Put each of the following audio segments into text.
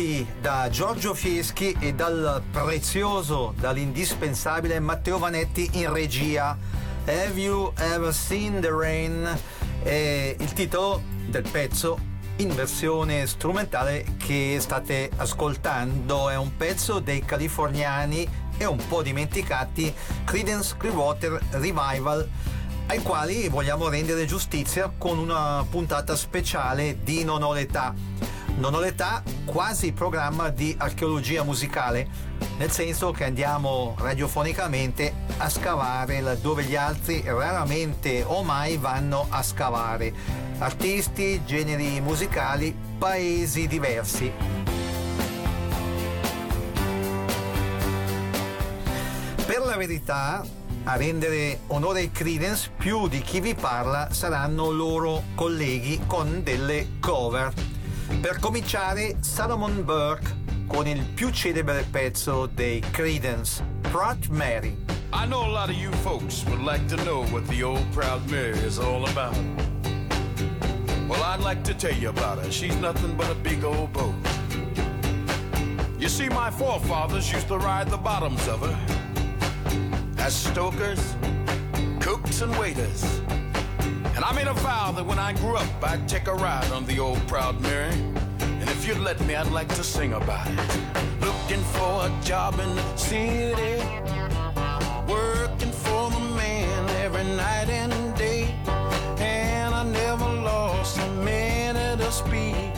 Bentrovati da Giorgio Fieschi e dal prezioso, dall'indispensabile Matteo Vanetti in regia. Have you ever seen the rain? È il titolo del pezzo in versione strumentale che state ascoltando. È un pezzo dei californiani e un po' dimenticati Credence Clearwater Revival ai quali vogliamo rendere giustizia con una puntata speciale di Non ho l'età non ho l'età, quasi programma di archeologia musicale, nel senso che andiamo radiofonicamente a scavare laddove gli altri raramente o mai vanno a scavare. Artisti, generi musicali, paesi diversi. Per la verità, a rendere onore ai Credence più di chi vi parla saranno loro colleghi con delle cover Per cominciare, Salomon Burke con il più celebre pezzo dei Credence, Proud Mary. I know a lot of you folks would like to know what the old Proud Mary is all about. Well, I'd like to tell you about her. She's nothing but a big old boat. You see, my forefathers used to ride the bottoms of her as stokers, cooks, and waiters. And I made a vow that when I grew up, I'd take a ride on the old Proud Mary. And if you'd let me, I'd like to sing about it. Looking for a job in the city, working for the man every night and day. And I never lost a minute of speed,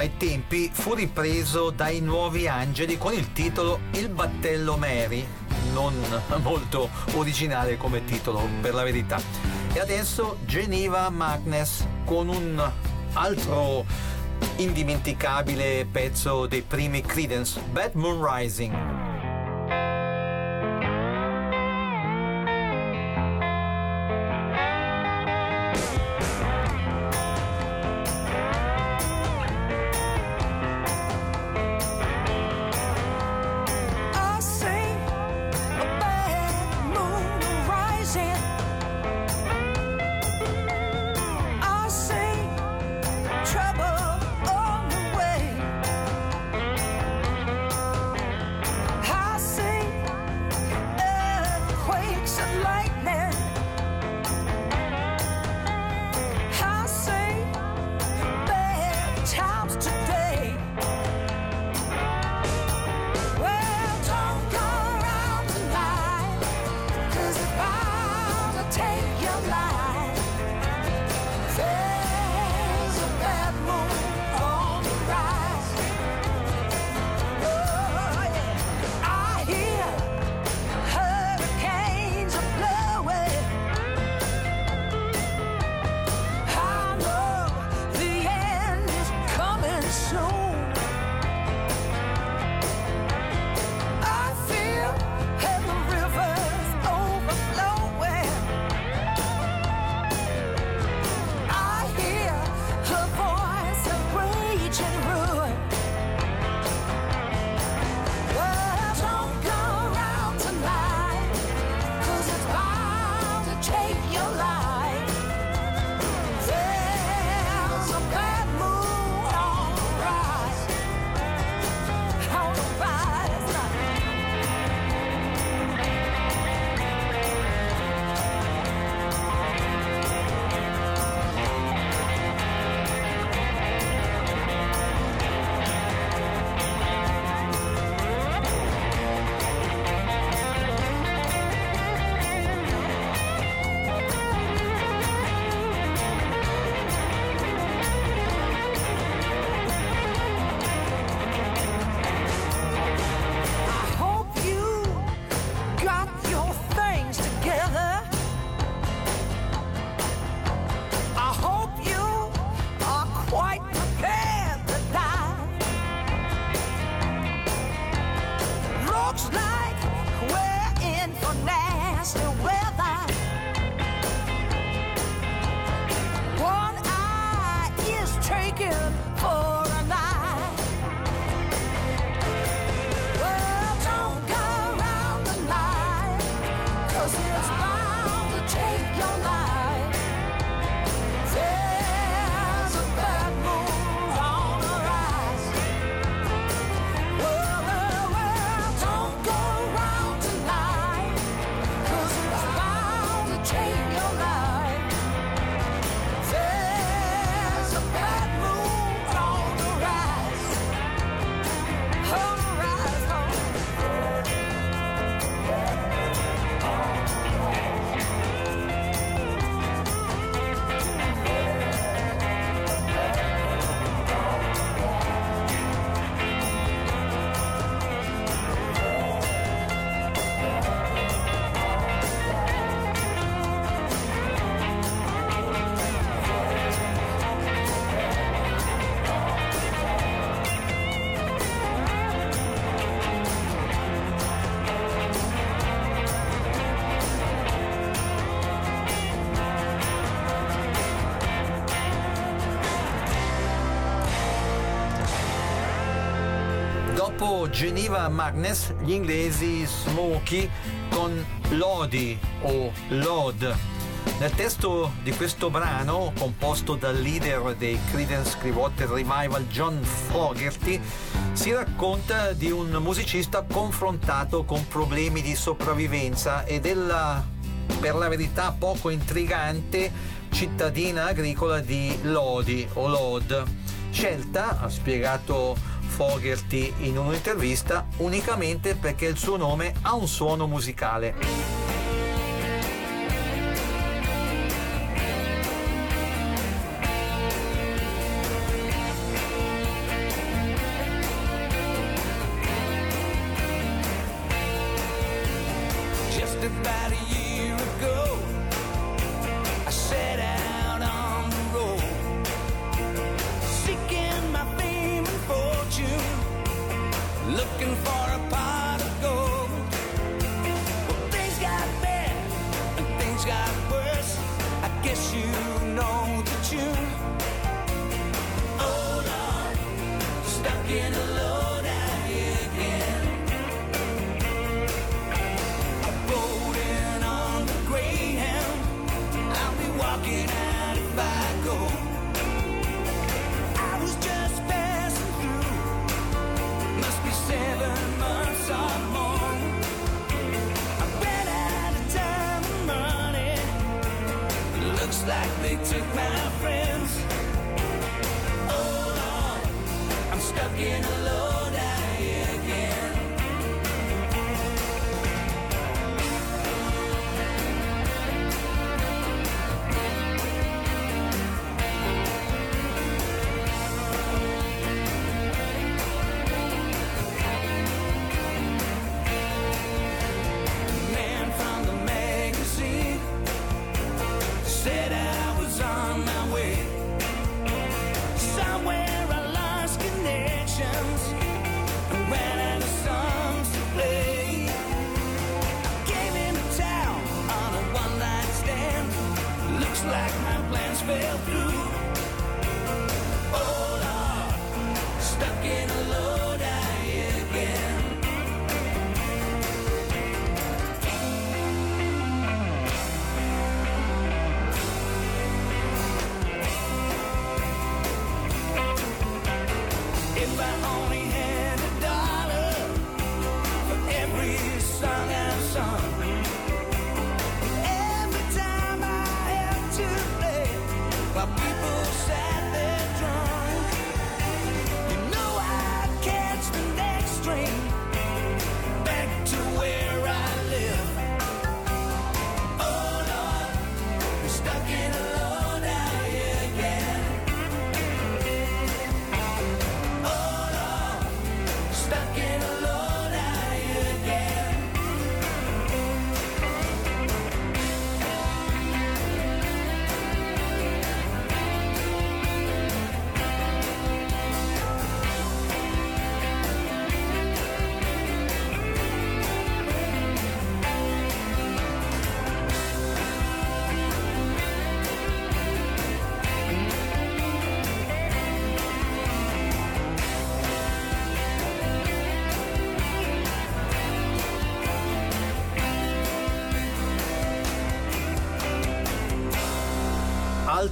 ai tempi fu ripreso dai Nuovi Angeli con il titolo Il battello Mary, non molto originale come titolo per la verità. E adesso Geneva Magnus con un altro indimenticabile pezzo dei primi Credence, Bad Moon Rising. dopo Geneva Magnus gli inglesi Smokey con Lodi o Lod. Nel testo di questo brano, composto dal leader dei Creedence Clearwater Revival John Fogerty, si racconta di un musicista confrontato con problemi di sopravvivenza e della, per la verità, poco intrigante cittadina agricola di Lodi o Lod scelta, ha spiegato Fogerty in un'intervista unicamente perché il suo nome ha un suono musicale. they took my friend.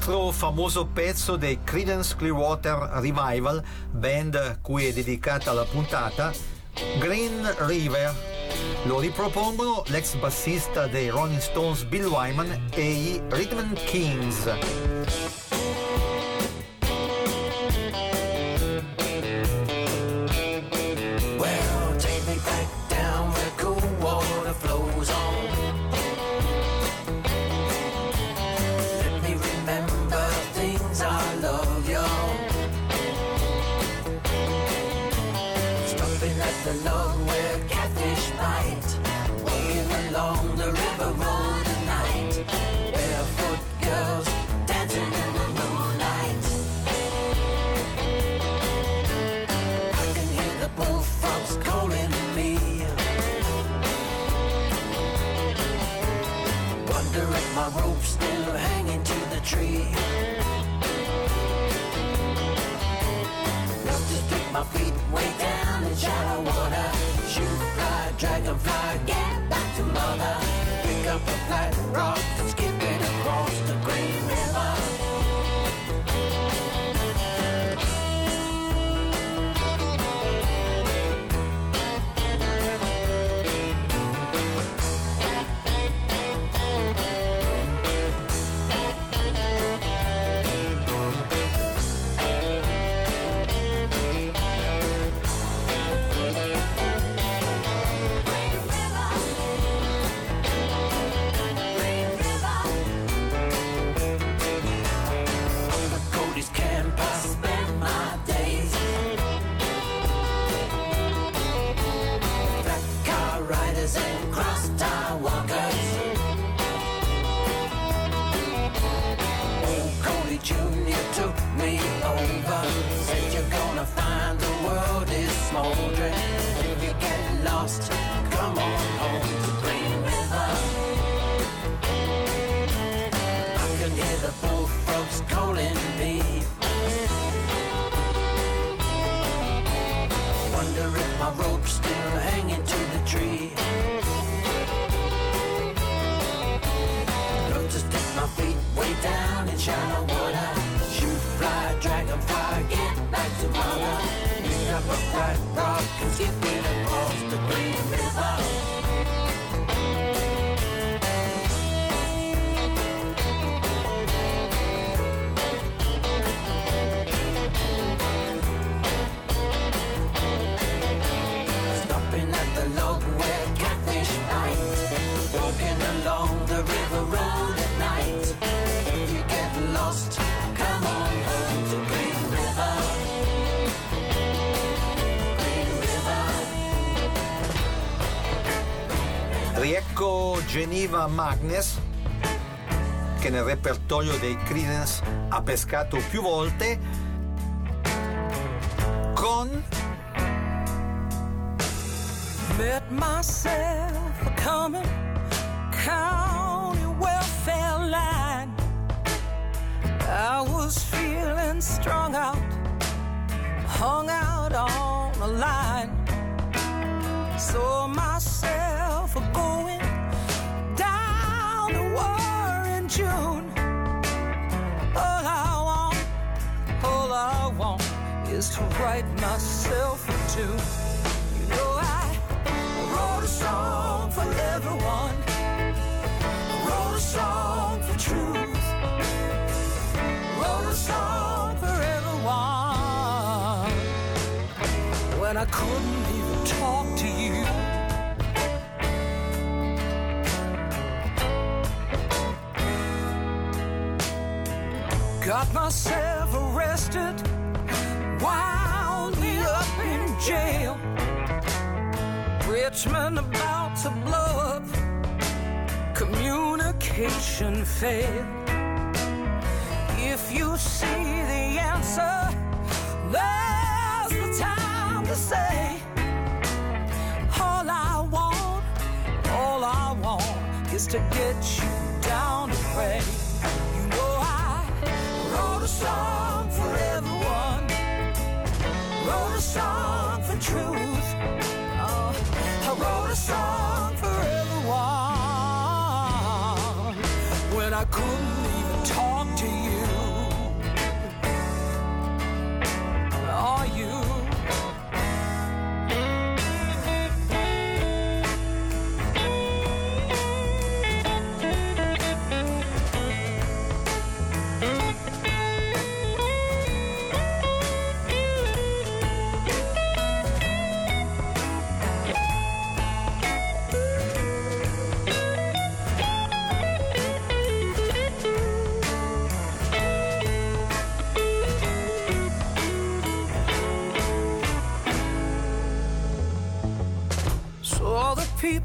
Altro famoso pezzo dei Credence Clearwater Revival, band cui è dedicata la puntata, Green River. Lo ripropongono l'ex bassista dei Rolling Stones Bill Wyman e i Rhythm Kings. Fly, get back to mother. Pick up a flat rock If you get lost, come on home to Green River. I can hear the bullfrogs calling me. Wonder if my rope's still hanging to the tree. My feet way down in shallow water. Shoot, fly, dragonfly, get back to mother. Pick up Riecco Geneva Magnes, che nel repertorio dei Creedence ha pescato più volte, con Met myself a coming county welfare line. I was feeling strung out, hung out on a line. Saw myself is to write myself a tune. You know I wrote a song for everyone. Wrote a song for truth. Wrote a song for everyone. When I couldn't even talk Got myself arrested, wound me up in jail. Richmond about to blow up. Communication failed. If you see the answer, there's the time to say. All I want, all I want is to get you down to pray. A song for everyone, wrote a song for truth. Oh, I wrote a song for everyone when I couldn't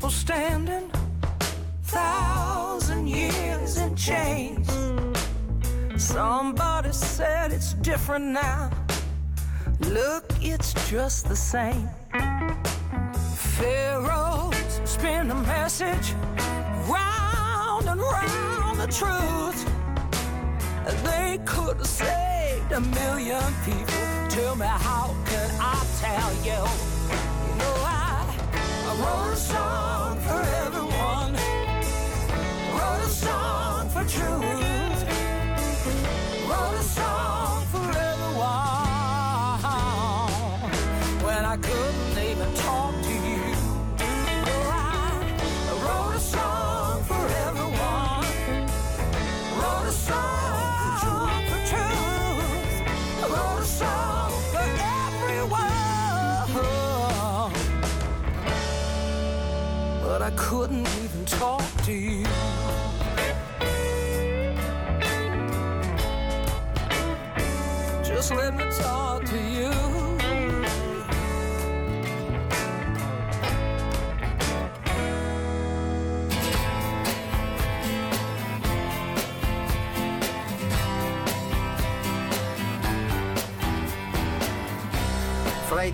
people standing, thousand years in chains. Somebody said it's different now. Look, it's just the same. Pharaohs spin the message round and round the truth. They could have saved a million people. Tell me, how can I tell you? Wrote a song for everyone. Wrote a song for truth. couldn't even talk to you. Just let me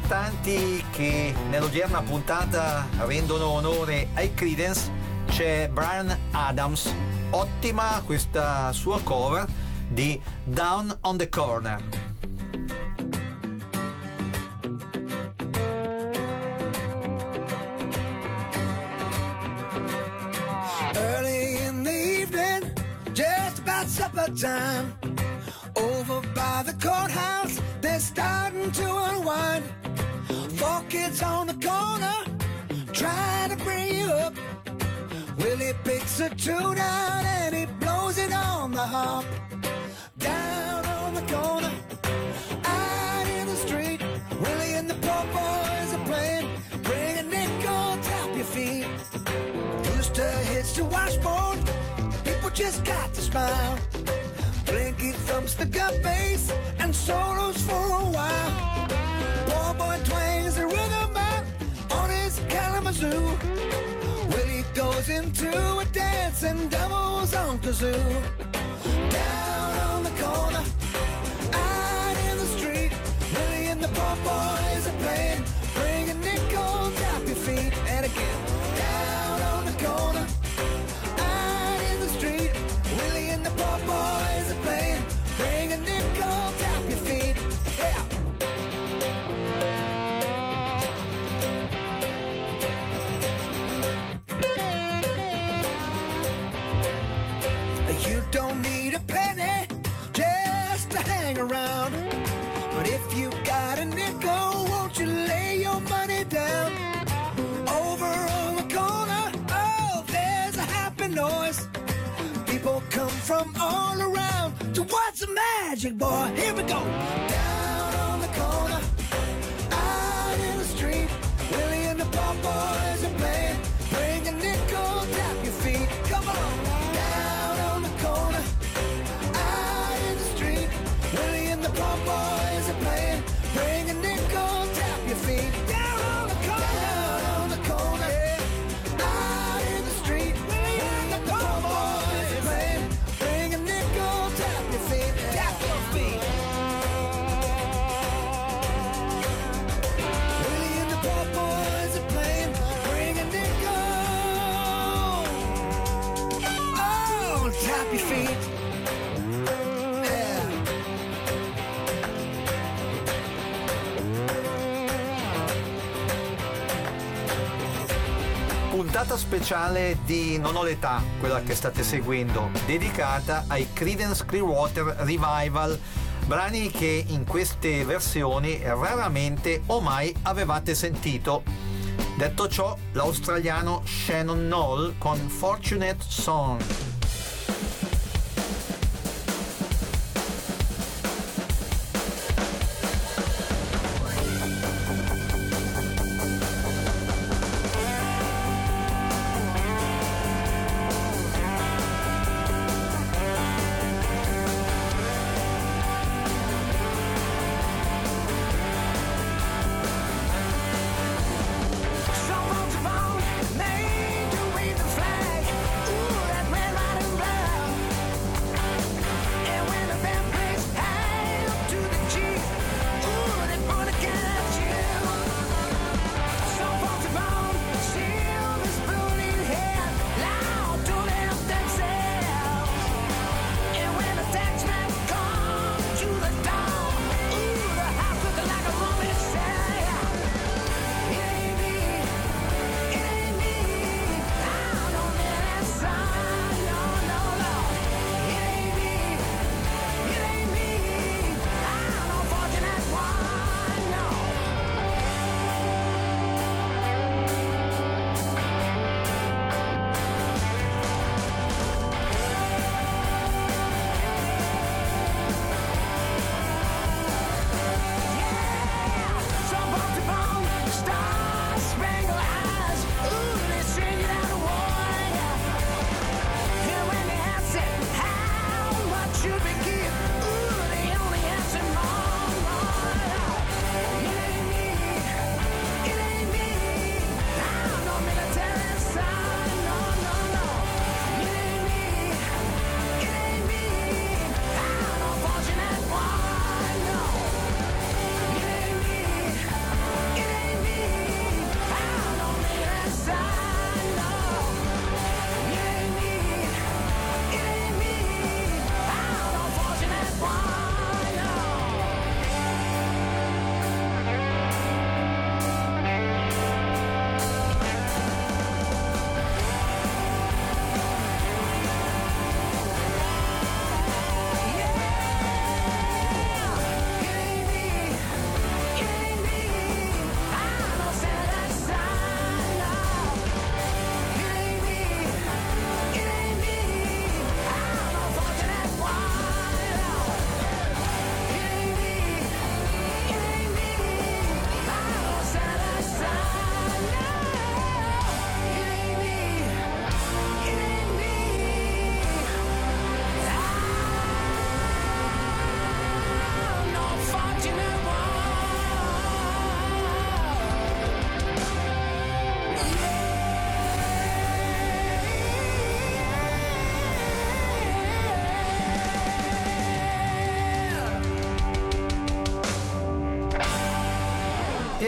importanti che nell'odierna puntata rendono onore ai Credence c'è Brian Adams, ottima questa sua cover di Down on the Corner. que eu magic, boy. Here we go. puntata speciale di Non ho l'età, quella che state seguendo, dedicata ai Creedence Clearwater Revival, brani che in queste versioni raramente o mai avevate sentito. Detto ciò, l'australiano Shannon Knoll con Fortunate Song.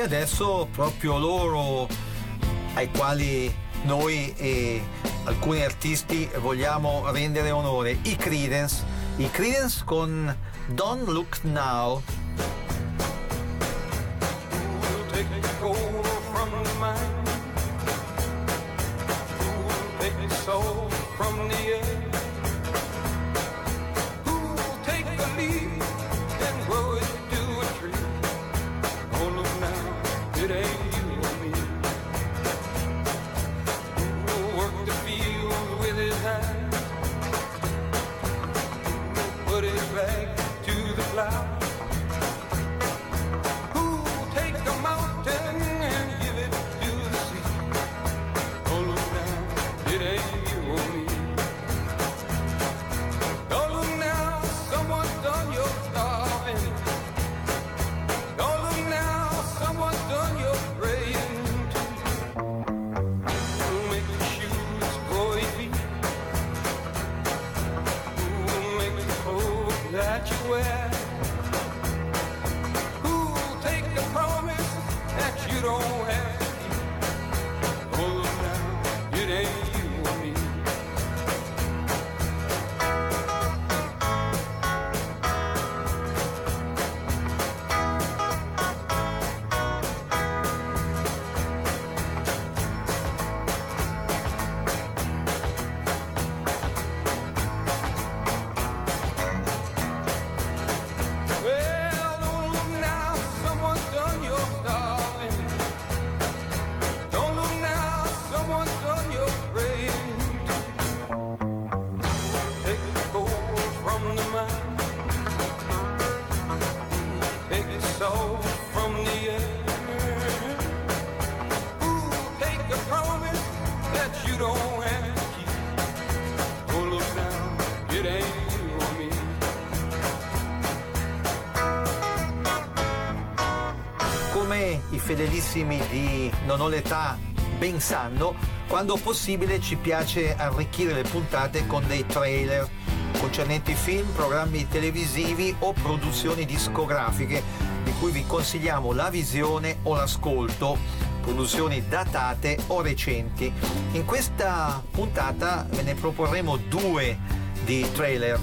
Adesso proprio loro ai quali noi e alcuni artisti vogliamo rendere onore, i Credence. I Credence con Don't Look Now. Fedelissimi di Non ho l'età ben sanno, quando possibile ci piace arricchire le puntate con dei trailer concernenti film, programmi televisivi o produzioni discografiche di cui vi consigliamo la visione o l'ascolto, produzioni datate o recenti. In questa puntata ve ne proporremo due di trailer.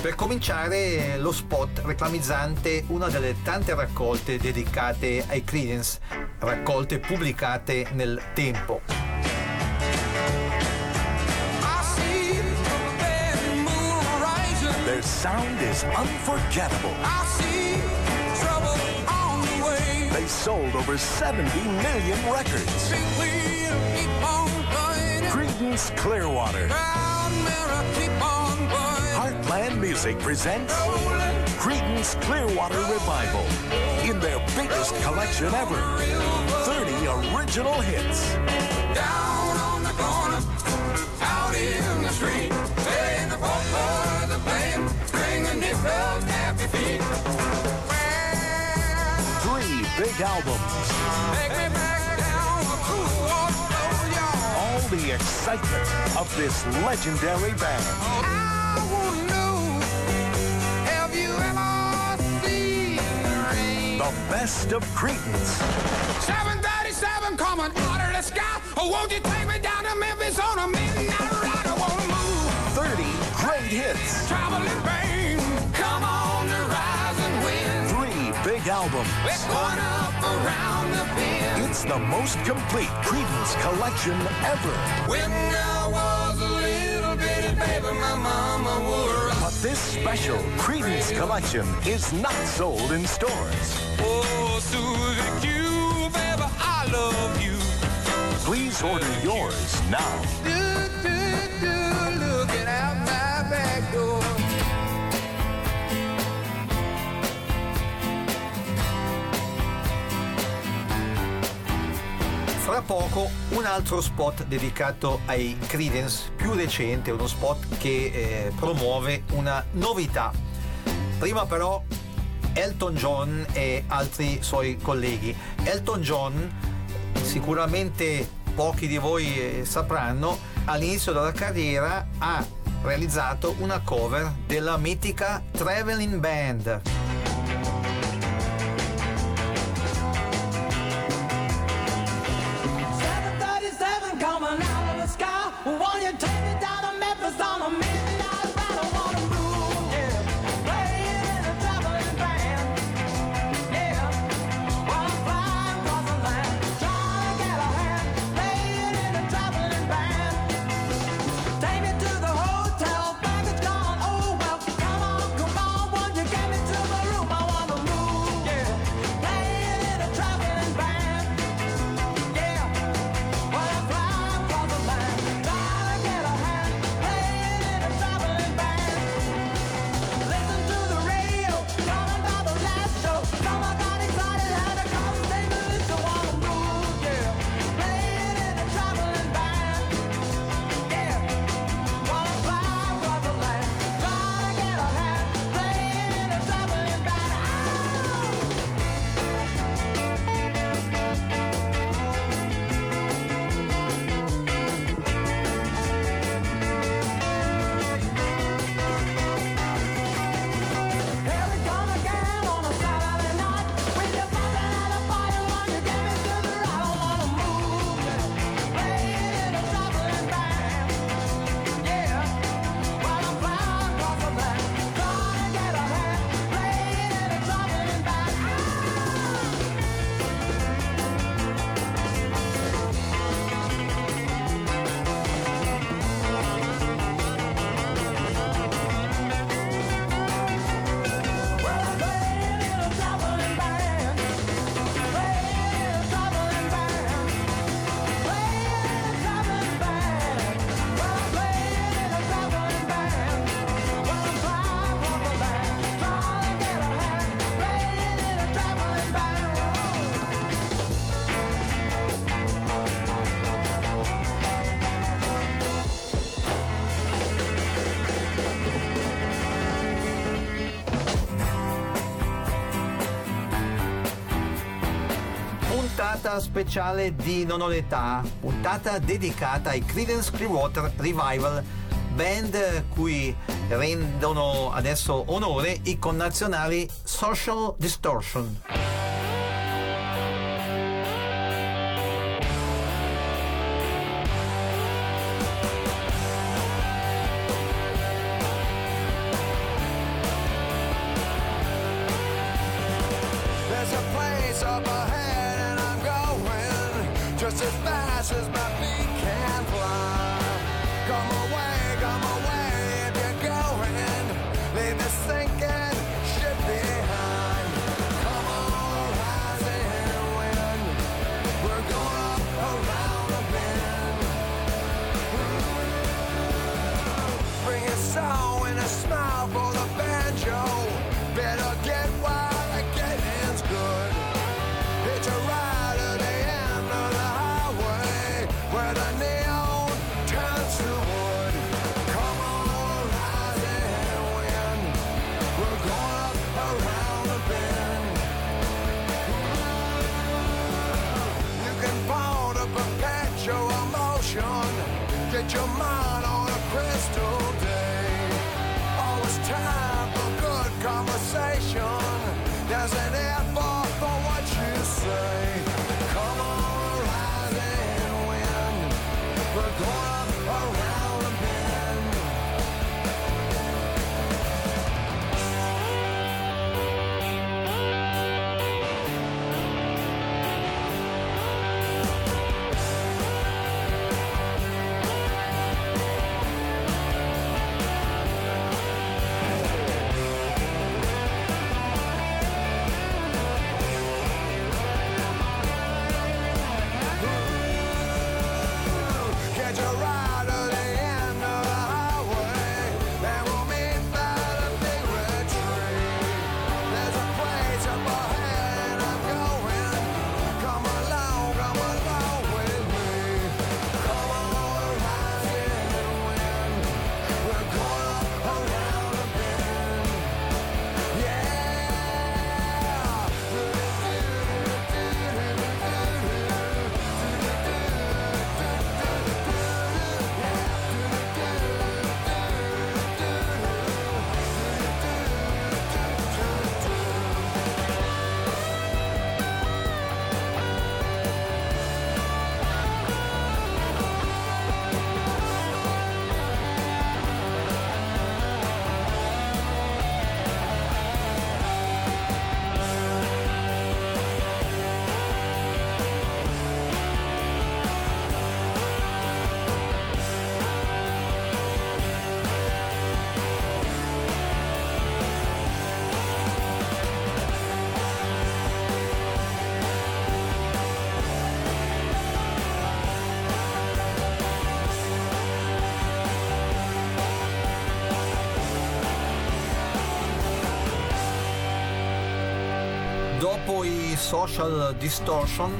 Per cominciare lo spot reclamizzante una delle tante raccolte dedicate ai Creedence, raccolte pubblicate nel tempo. Their sound is unforgettable. I see trouble on the way. They sold over 70 million records. Think we'll keep on burning. Creedence Clearwater. Proud mirror, keep on Heartland Music presents Creedence Clearwater Revival in their biggest collection ever. 30 original hits. Down on the corner, out in the street. Playing the for the blame. Bringing nickels, happy feet. Three big albums. Take me back down a cool y'all. All the excitement of this legendary band. The best of Creedence. 737 coming out of the sky. Oh, won't you take me down to Memphis on a midnight ride? I wanna move, 30 great hits. traveling pain. Come on, the rising wind. Three big albums. We're going up around the bend. It's the most complete Creedence collection ever. When I was a little bitty baby, my mama. But this special Creedence collection is not sold in stores. Oh, Susie Q, baby, I love you. Please order yours now. Fra poco un altro spot dedicato ai Creedence, più recente, uno spot che eh, promuove una novità. Prima però Elton John e altri suoi colleghi. Elton John, sicuramente pochi di voi eh, sapranno, all'inizio della carriera ha realizzato una cover della mitica Traveling Band. puntata speciale di Non ho l'età, puntata dedicata ai Credence Clearwater Revival, band cui rendono adesso onore i connazionali Social Distortion. Dopo i social distortion,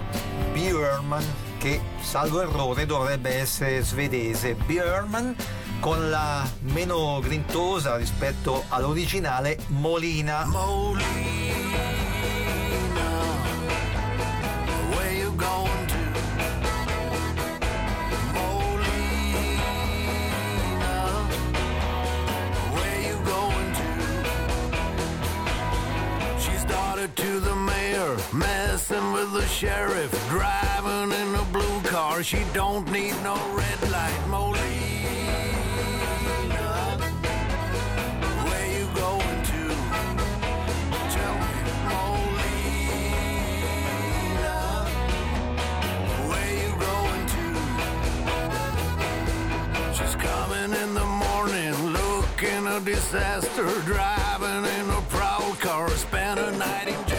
Björman, che salvo errore dovrebbe essere svedese, Björman con la meno grintosa rispetto all'originale Molina. Molina. messing with the sheriff, driving in a blue car. She don't need no red light, Molina. Where you going to? Tell me, Molina. Where you going to? She's coming in the morning, looking a disaster, driving in a prowl car, spent a night in jail.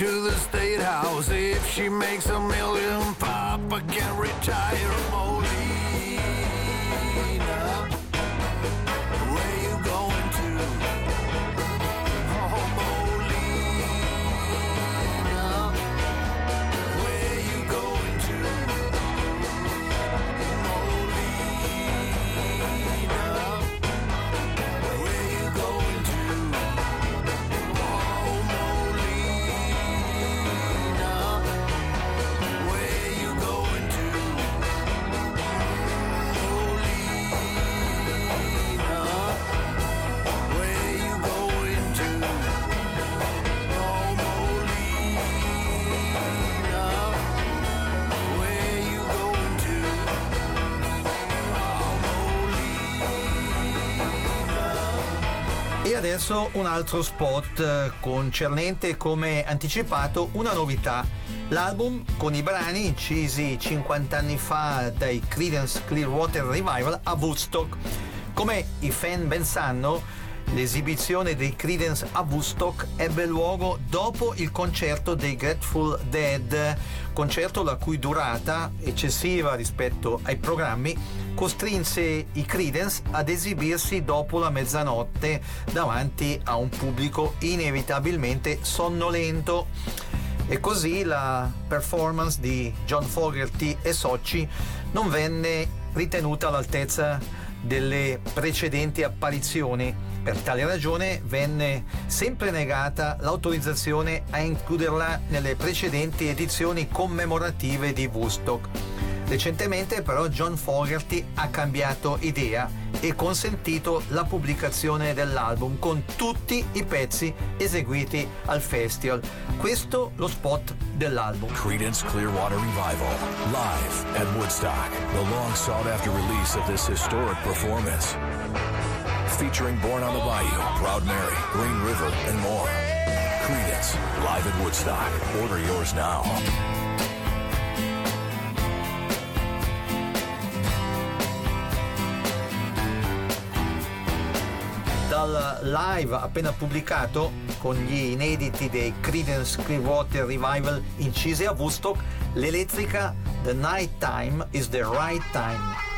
To the state house. If she makes a million, Papa can retire. Adesso un altro spot eh, concernente come anticipato una novità. L'album con i brani incisi 50 anni fa dai Creedence Clearwater Revival a Woodstock. Come i fan ben sanno, l'esibizione dei Creedence a Woodstock ebbe luogo dopo il concerto dei Grateful Dead, concerto la cui durata, eccessiva rispetto ai programmi, costrinse i Creedence ad esibirsi dopo la mezzanotte davanti a un pubblico inevitabilmente sonnolento. E così la performance di John Fogerty e Soci non venne ritenuta all'altezza delle precedenti apparizioni. Per tale ragione venne sempre negata l'autorizzazione a includerla nelle precedenti edizioni commemorative di Woodstock. Recentemente però John Fogerty ha cambiato idea e consentito la pubblicazione dell'album con tutti i pezzi eseguiti al festival. Questo lo spot dell'album. Credence Clearwater Revival, live at Woodstock, the long sought after release of this historic performance. Featuring Born on the Bayou, Proud Mary, Green River, and more. Credence, live at Woodstock. Order yours now. dal live appena pubblicato con gli inediti dei Creedence Clearwater Revival incisi a Woodstock, l'elettrica The Night Time is the Right Time.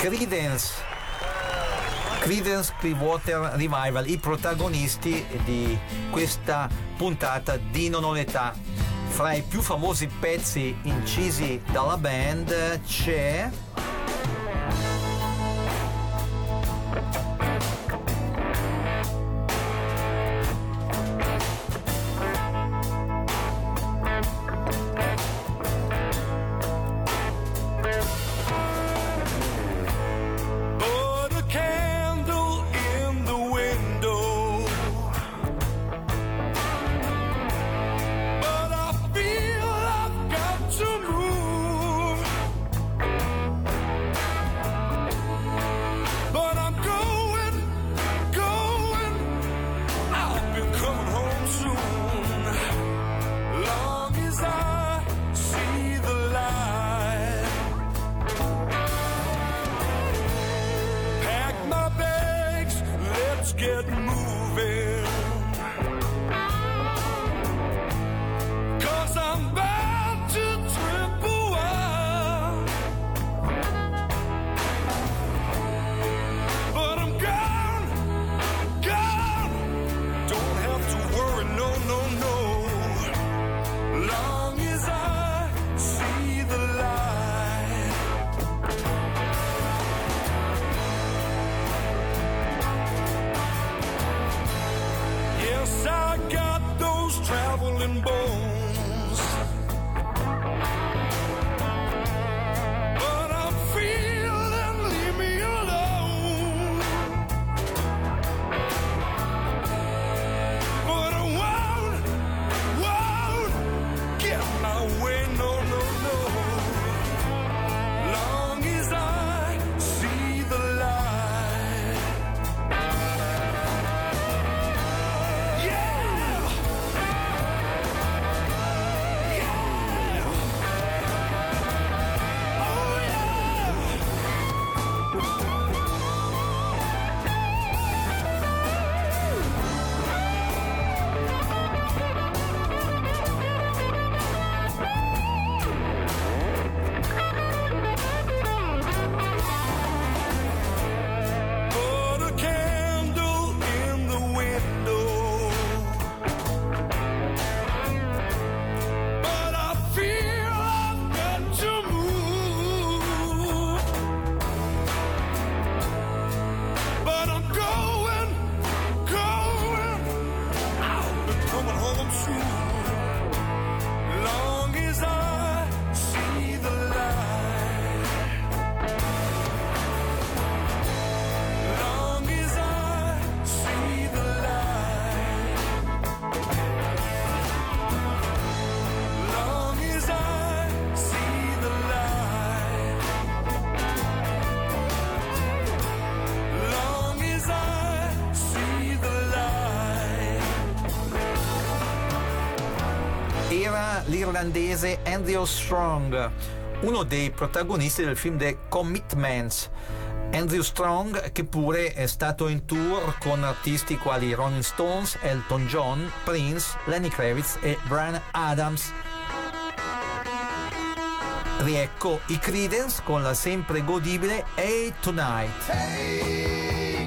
Credence. Credence Clearwater Revival, i protagonisti di questa puntata di Non ho l'età. Fra i più famosi pezzi incisi dalla band c'è golden boy. l'irlandese Andrew Strong, uno dei protagonisti del film The Commitments. Andrew Strong, che pure è stato in tour con artisti quali Rolling Stones, Elton John, Prince, Lenny Kravitz e Brian Adams. Riecco i Credence con la sempre godibile Hey Tonight. Hey!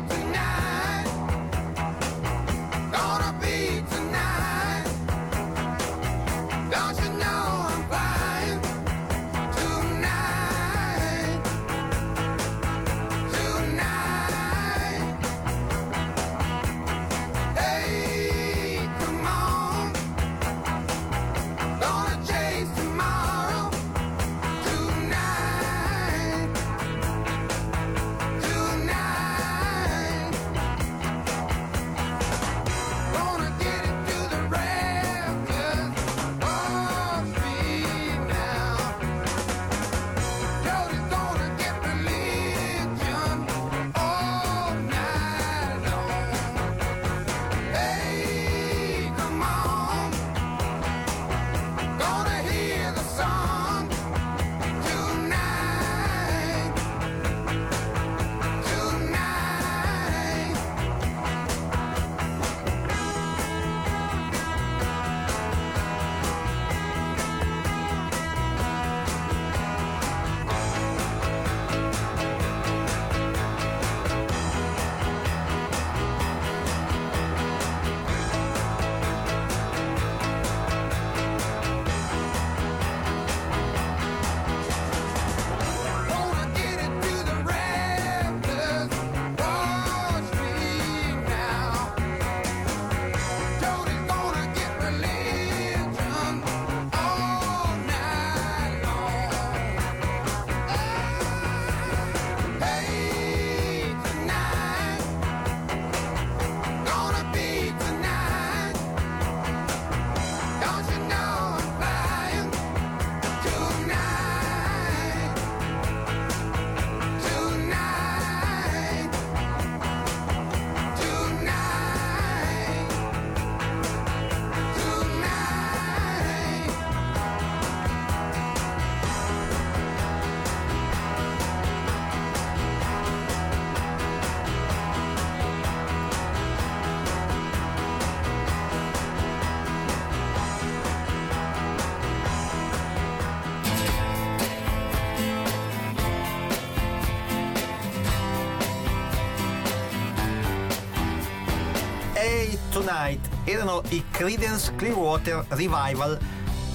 Erano i Credence Clearwater Revival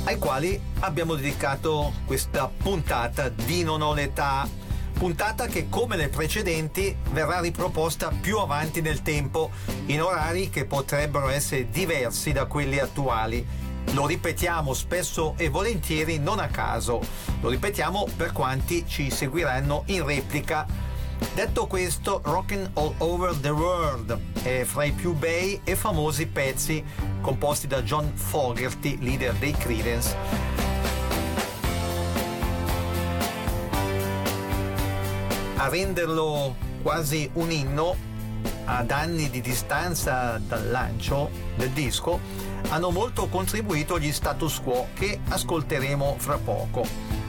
ai quali abbiamo dedicato questa puntata di Non ho l'età. Puntata che come le precedenti verrà riproposta più avanti nel tempo in orari che potrebbero essere diversi da quelli attuali. Lo ripetiamo spesso e volentieri non a caso, lo ripetiamo per quanti ci seguiranno in replica Detto questo, Rockin' All Over the World è fra i più bei e famosi pezzi composti da John Fogerty, leader dei Creedence. A renderlo quasi un inno, ad anni di distanza dal lancio del disco, hanno molto contribuito gli status quo che ascolteremo fra poco.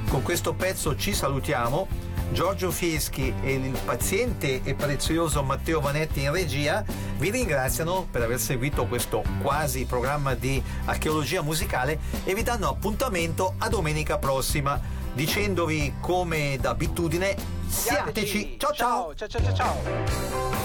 Con questo pezzo ci salutiamo Giorgio Fieschi e il paziente e prezioso Matteo Vanetti in regia vi ringraziano per aver seguito questo quasi programma di archeologia musicale e vi danno appuntamento a domenica prossima dicendovi come d'abitudine siateci. Ciao. Ciao ciao ciao ciao ciao